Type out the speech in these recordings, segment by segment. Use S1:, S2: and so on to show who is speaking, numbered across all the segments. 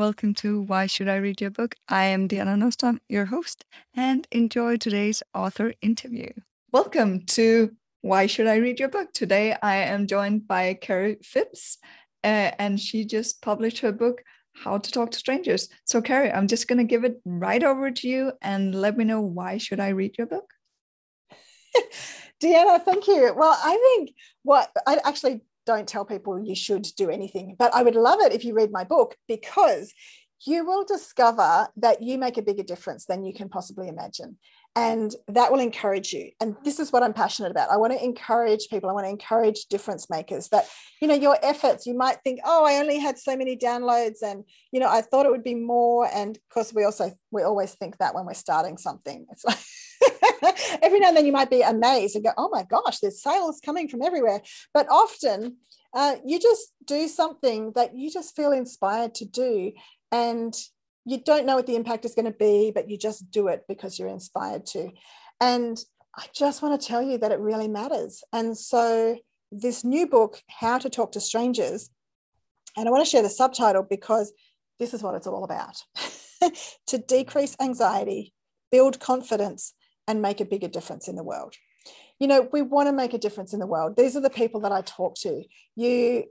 S1: Welcome to Why Should I Read Your Book? I am Deanna Nordström, your host, and enjoy today's author interview. Welcome to Why Should I Read Your Book? Today I am joined by Kerry Phipps, uh, and she just published her book, How to Talk to Strangers. So, Kerry, I'm just going to give it right over to you and let me know why should I read your book?
S2: Deanna, thank you. Well, I think what I actually don't tell people you should do anything, but I would love it if you read my book because you will discover that you make a bigger difference than you can possibly imagine. And that will encourage you. And this is what I'm passionate about. I want to encourage people. I want to encourage difference makers that, you know, your efforts, you might think, oh, I only had so many downloads and, you know, I thought it would be more. And of course, we also, we always think that when we're starting something. It's like, every now and then you might be amazed and go, oh my gosh, there's sales coming from everywhere. But often uh, you just do something that you just feel inspired to do. And you don't know what the impact is going to be, but you just do it because you're inspired to. And I just want to tell you that it really matters. And so, this new book, How to Talk to Strangers, and I want to share the subtitle because this is what it's all about to decrease anxiety, build confidence, and make a bigger difference in the world. You know, we want to make a difference in the world. These are the people that I talk to. You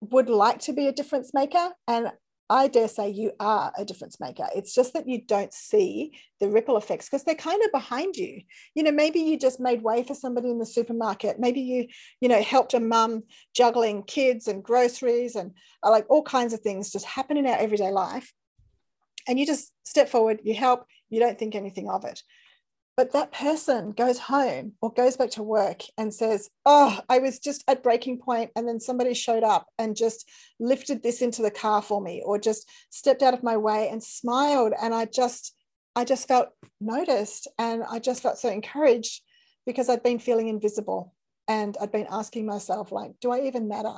S2: would like to be a difference maker. And I dare say you are a difference maker. It's just that you don't see the ripple effects because they're kind of behind you. You know, maybe you just made way for somebody in the supermarket. Maybe you, you know, helped a mum juggling kids and groceries and uh, like all kinds of things just happen in our everyday life. And you just step forward, you help, you don't think anything of it. But that person goes home or goes back to work and says, Oh, I was just at breaking point, and then somebody showed up and just lifted this into the car for me, or just stepped out of my way and smiled. And I just, I just felt noticed and I just felt so encouraged because I'd been feeling invisible and I'd been asking myself, like, do I even matter?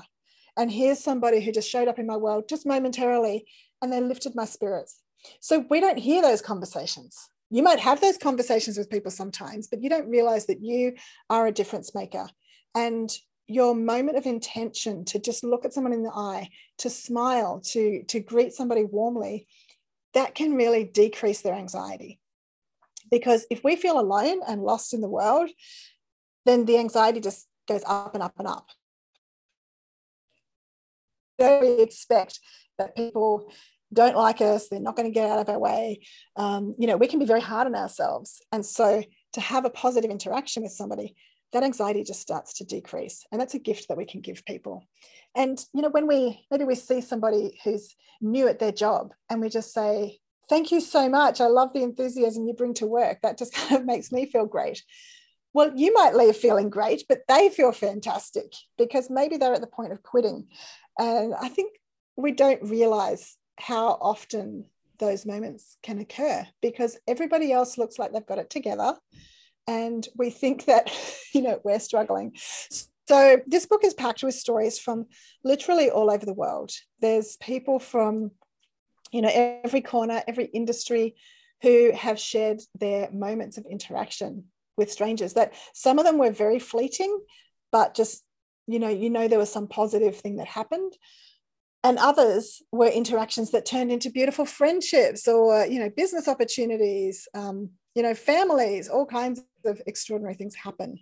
S2: And here's somebody who just showed up in my world just momentarily and they lifted my spirits. So we don't hear those conversations you might have those conversations with people sometimes, but you don't realize that you are a difference maker. And your moment of intention to just look at someone in the eye, to smile, to, to greet somebody warmly, that can really decrease their anxiety. Because if we feel alone and lost in the world, then the anxiety just goes up and up and up. So we expect that people don't like us, they're not going to get out of our way. Um, you know, we can be very hard on ourselves. And so to have a positive interaction with somebody, that anxiety just starts to decrease. And that's a gift that we can give people. And, you know, when we maybe we see somebody who's new at their job and we just say, Thank you so much. I love the enthusiasm you bring to work. That just kind of makes me feel great. Well, you might leave feeling great, but they feel fantastic because maybe they're at the point of quitting. And I think we don't realize how often those moments can occur because everybody else looks like they've got it together and we think that you know we're struggling. So this book is packed with stories from literally all over the world. There's people from you know every corner every industry who have shared their moments of interaction with strangers that some of them were very fleeting but just you know you know there was some positive thing that happened and others were interactions that turned into beautiful friendships or you know business opportunities um, you know families all kinds of extraordinary things happen.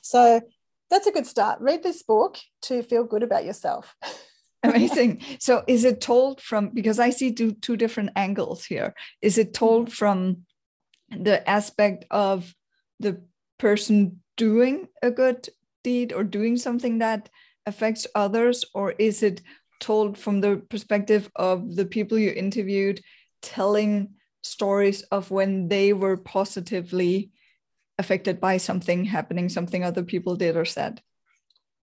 S2: So that's a good start. Read this book to feel good about yourself.
S1: Amazing. So is it told from because i see two, two different angles here. Is it told mm-hmm. from the aspect of the person doing a good deed or doing something that affects others or is it told from the perspective of the people you interviewed telling stories of when they were positively affected by something happening something other people did or said?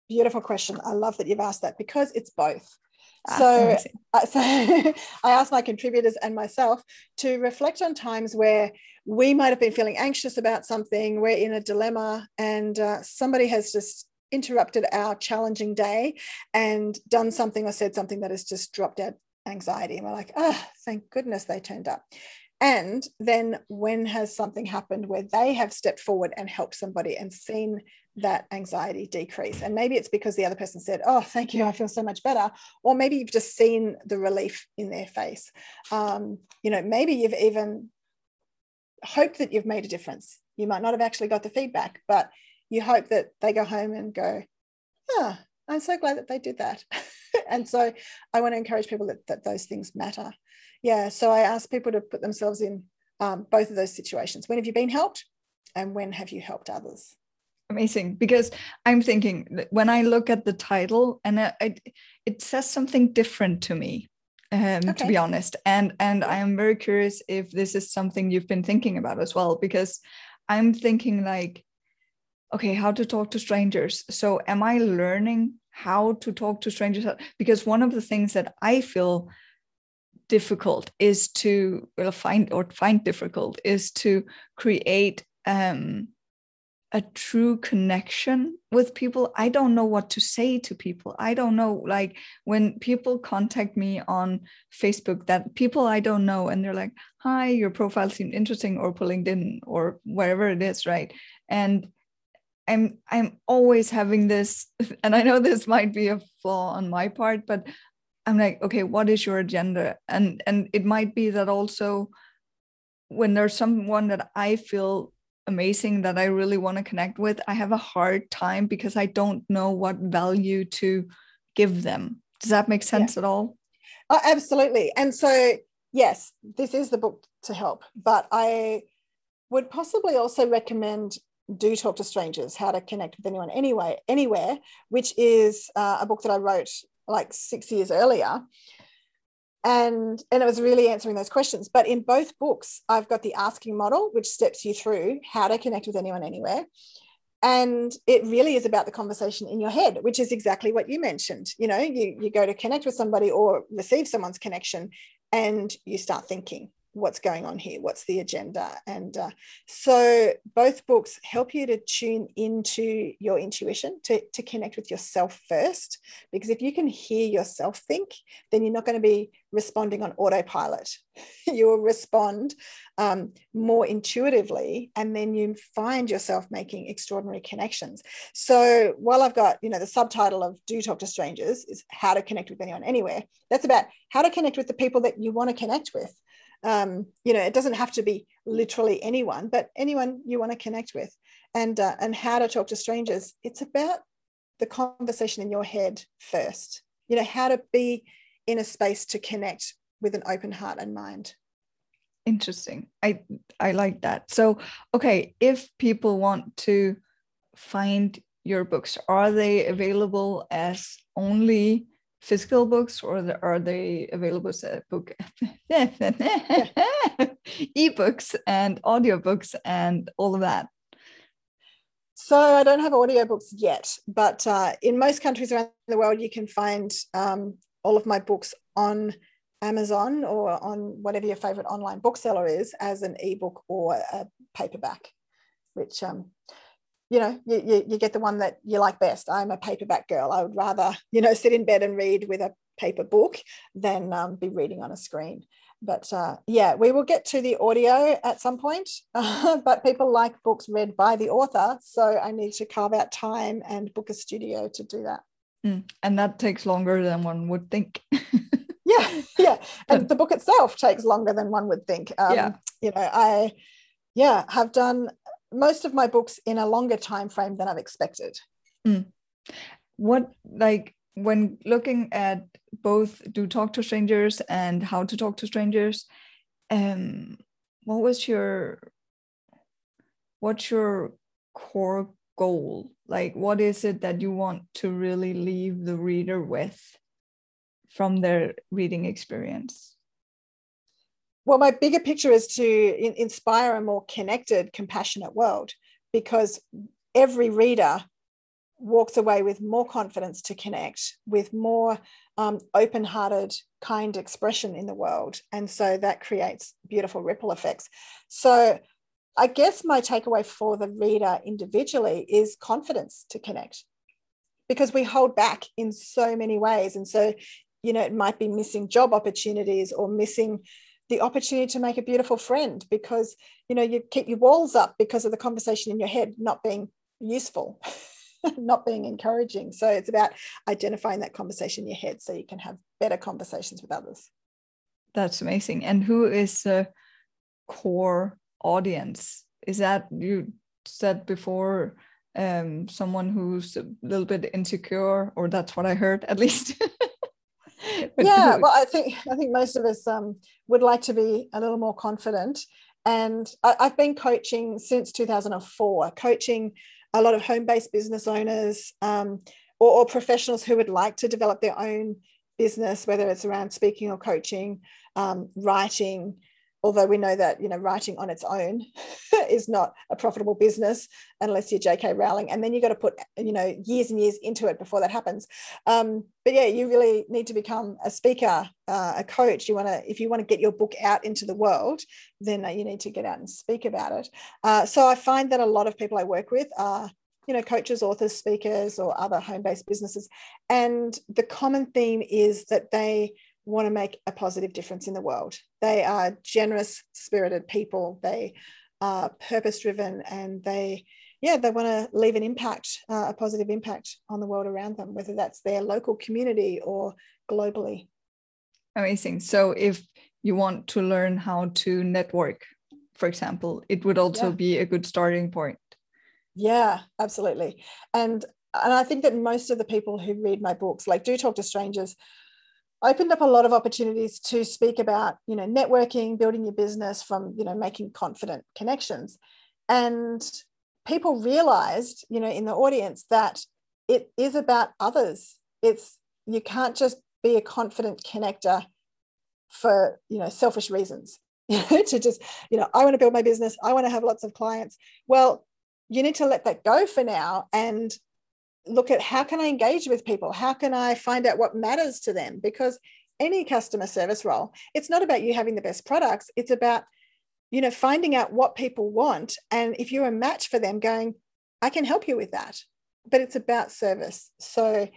S2: Beautiful question. I love that you've asked that because it's both. Ah, so, uh, so I asked my contributors and myself to reflect on times where we might have been feeling anxious about something, we're in a dilemma, and uh, somebody has just interrupted our challenging day and done something or said something that has just dropped our anxiety. And we're like, oh, thank goodness they turned up. And then when has something happened where they have stepped forward and helped somebody and seen that anxiety decrease. And maybe it's because the other person said, Oh, thank you, I feel so much better. Or maybe you've just seen the relief in their face. Um, you know, maybe you've even hoped that you've made a difference. You might not have actually got the feedback, but you hope that they go home and go, Oh, I'm so glad that they did that. and so I want to encourage people that, that those things matter. Yeah. So I ask people to put themselves in um, both of those situations. When have you been helped? And when have you helped others?
S1: amazing because i'm thinking when i look at the title and it, it says something different to me um, okay. to be honest and and i am very curious if this is something you've been thinking about as well because i'm thinking like okay how to talk to strangers. So am i learning how to talk to strangers? Because one of the things that i feel difficult is to well, find or find difficult is to create um a true connection with people. I don't know what to say to people. I don't know like when people contact me on facebook that people i don't know and they're like hi your profile seemed interesting or pulling in or wherever it is right? And i'm i'm always having this and i know this might be a flaw on my part but i'm like okay what is your agenda and and it might be that also when there's someone that i feel amazing that I really want to connect with, I have a hard time because I don't know what value to give them. Does that make sense yeah. at all?
S2: Oh, absolutely. And so, yes, this is the book to help, but I would possibly also recommend do talk to strangers how to connect with anyone anyway anywhere which is uh, a book that i wrote like six years earlier. And and it was really answering those questions. But in both books i've got the asking model which steps you through how to connect with anyone anywhere. And it really is about the conversation in your head which is exactly what you mentioned. You know you, you go to connect with somebody or receive someone's connection and you start thinking what's going on here what's the agenda. And uh, so both books help you to tune into your intuition to, to connect with yourself first because if you can hear yourself think then you're not going to be responding on autopilot. You will respond um, more intuitively and then you find yourself making extraordinary connections. So while i've got you know the subtitle of do talk to strangers is how to connect with anyone anywhere that's about how to connect with the people that you want to connect with um, you know it doesn't have to be literally anyone but anyone you want to connect with and uh, and how to talk to strangers. It's about the conversation in your head first. You know how to be in a space to connect with an open heart and mind.
S1: Interesting. I i like that. So okay if people want to find your books are they available as only physical books or are they available as a book? Ebooks and audiobooks and all of that.
S2: So i don't have audiobooks yet but uh, in most countries around the world you can find um, all of my books on amazon or on whatever your favorite online bookseller is as an ebook or a paperback which um, you know you, you, you, get the one that you like best. I'm a paperback girl. I would rather you know sit in bed and read with a paper book than um, be reading on a screen. But uh, yeah we will get to the audio at some point. But people like books read by the author so i need to carve out time and book a studio to do that.
S1: Mm. and that takes longer than one would think.
S2: Yeah yeah. And the book itself takes longer than one would think. Um, yeah. you know i yeah have done most of my books in a longer time frame than I've expected.
S1: Mm. What like when looking at both do talk to strangers and how to talk to strangers, um, what was your what's your core goal? Like what is it that you want to really leave the reader with from their reading experience?
S2: Well, my bigger picture is to in, inspire a more connected, compassionate world because every reader walks away with more confidence to connect, with more um, open hearted, kind expression in the world. And so that creates beautiful ripple effects. So I guess my takeaway for the reader individually is confidence to connect because we hold back in so many ways. And so, you know, it might be missing job opportunities or missing the opportunity to make a beautiful friend because you know you keep your walls up because of the conversation in your head not being useful, not being encouraging. So it's about identifying that conversation in your head so you can have better conversations with others.
S1: That's amazing. And who is the core audience? Is that you said before um, someone who's a little bit insecure, or that's what I heard at least?
S2: yeah, well, I think I think most of us um, would like to be a little more confident, and I, I've been coaching since 2004, coaching a lot of home-based business owners um, or, or professionals who would like to develop their own business, whether it's around speaking or coaching, um, writing, although we know that you know writing on its own is not a profitable business unless you're J.K. Rowling, and then you've got to put you know years and years into it before that happens. Um, but yeah, you really need to become a speaker, uh, a coach. You want to if you want to get your book out into the world, then uh, you need to get out and speak about it. Uh, so I find that a lot of people I work with are you know coaches authors speakers or other home-based businesses and the common theme is that they want to make a positive difference in the world. They are generous spirited people. They are purpose driven and they, yeah, they want to leave an impact, uh, a positive impact on the world around them, whether that's their local community or globally.
S1: Amazing. So if you want to learn how to network, for example, it would also yeah. be a good starting point.
S2: Yeah, absolutely. And and I think that most of the people who read my books, like do talk to strangers, opened up a lot of opportunities to speak about you know networking building your business from you know making confident connections. And people realized you know in the audience that it is about others. It's you can't just be a confident connector for you know selfish reasons to just you know i want to build my business. I want to have lots of clients. Well you need to let that go for now and look at how can I engage with people? How can I find out what matters to them? Because any customer service role, it's not about you having the best products. It's about, you know, finding out what people want. And if you're a match for them, going, I can help you with that. But it's about service. So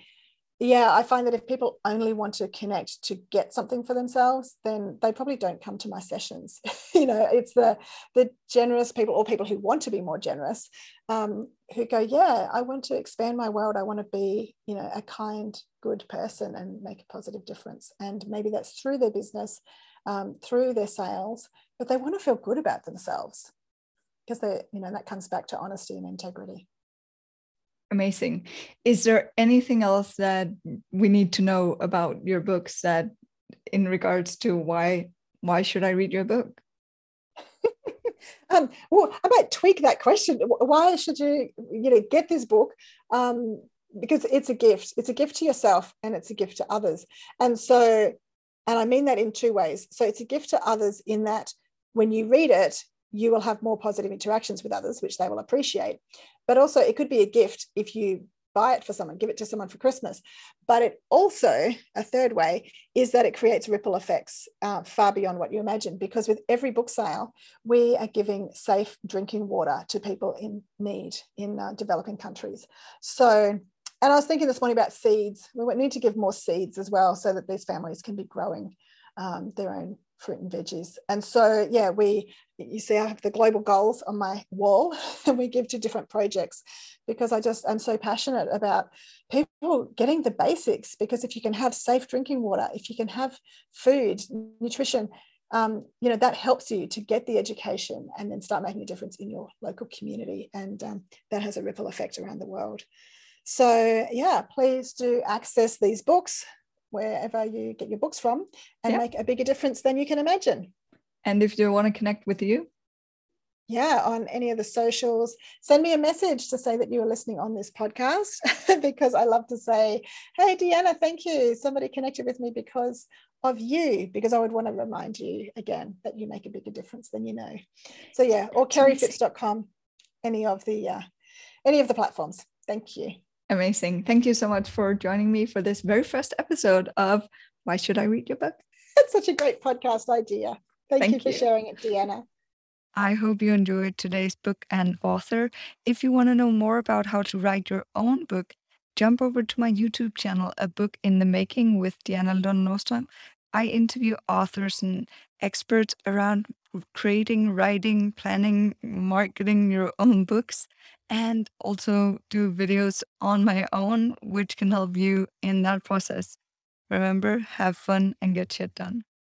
S2: yeah, I find that if people only want to connect to get something for themselves, then they probably don't come to my sessions. you know, it's the the generous people or people who want to be more generous, um, who go, yeah, I want to expand my world. I want to be, you know, a kind, good person and make a positive difference. And maybe that's through their business, um, through their sales, but they want to feel good about themselves because they, you know, that comes back to honesty and integrity.
S1: Amazing. Is there anything else that we need to know about your books that in regards to why why should I read your book?
S2: Um, well, I might tweak that question. Why should you, you know, get this book? Um, because it's a gift. It's a gift to yourself and it's a gift to others. And so, and I mean that in two ways. So it's a gift to others in that when you read it, you will have more positive interactions with others, which they will appreciate. But also, it could be a gift if you buy it for someone, give it to someone for Christmas. But it also, a third way, is that it creates ripple effects uh, far beyond what you imagine. Because with every book sale, we are giving safe drinking water to people in need in uh, developing countries. So, and I was thinking this morning about seeds. We need to give more seeds as well so that these families can be growing um, their own fruit and veggies. And so, yeah, we, you see, I have the global goals on my wall and we give to different projects because I just, I'm so passionate about people getting the basics. Because if you can have safe drinking water, if you can have food, nutrition, um, you know, that helps you to get the education and then start making a difference in your local community. And um, that has a ripple effect around the world. So, yeah, please do access these books wherever you get your books from and yep. make a bigger difference than you can imagine.
S1: And if you want to connect with you,
S2: yeah, on any of the socials, send me a message to say that you are listening on this podcast because I love to say, Hey, Deanna, thank you. Somebody connected with me because of you, because I would want to remind you again that you make a bigger difference than you know. So, yeah, or kerryphipps.com, any of the uh, any of the platforms. Thank you.
S1: Amazing. Thank you so much for joining me for this very first episode of Why Should I Read Your Book?
S2: It's such a great podcast idea. Thank, Thank you for you. sharing it, Deanna.
S1: I hope you enjoyed today's book and author. If you want to know more about how to write your own book, jump over to my YouTube channel, A Book in the Making with Deanna Lund Nordström. I interview authors and experts around creating, writing, planning, marketing your own books, and also do videos on my own, which can help you in that process. Remember, have fun and get shit done.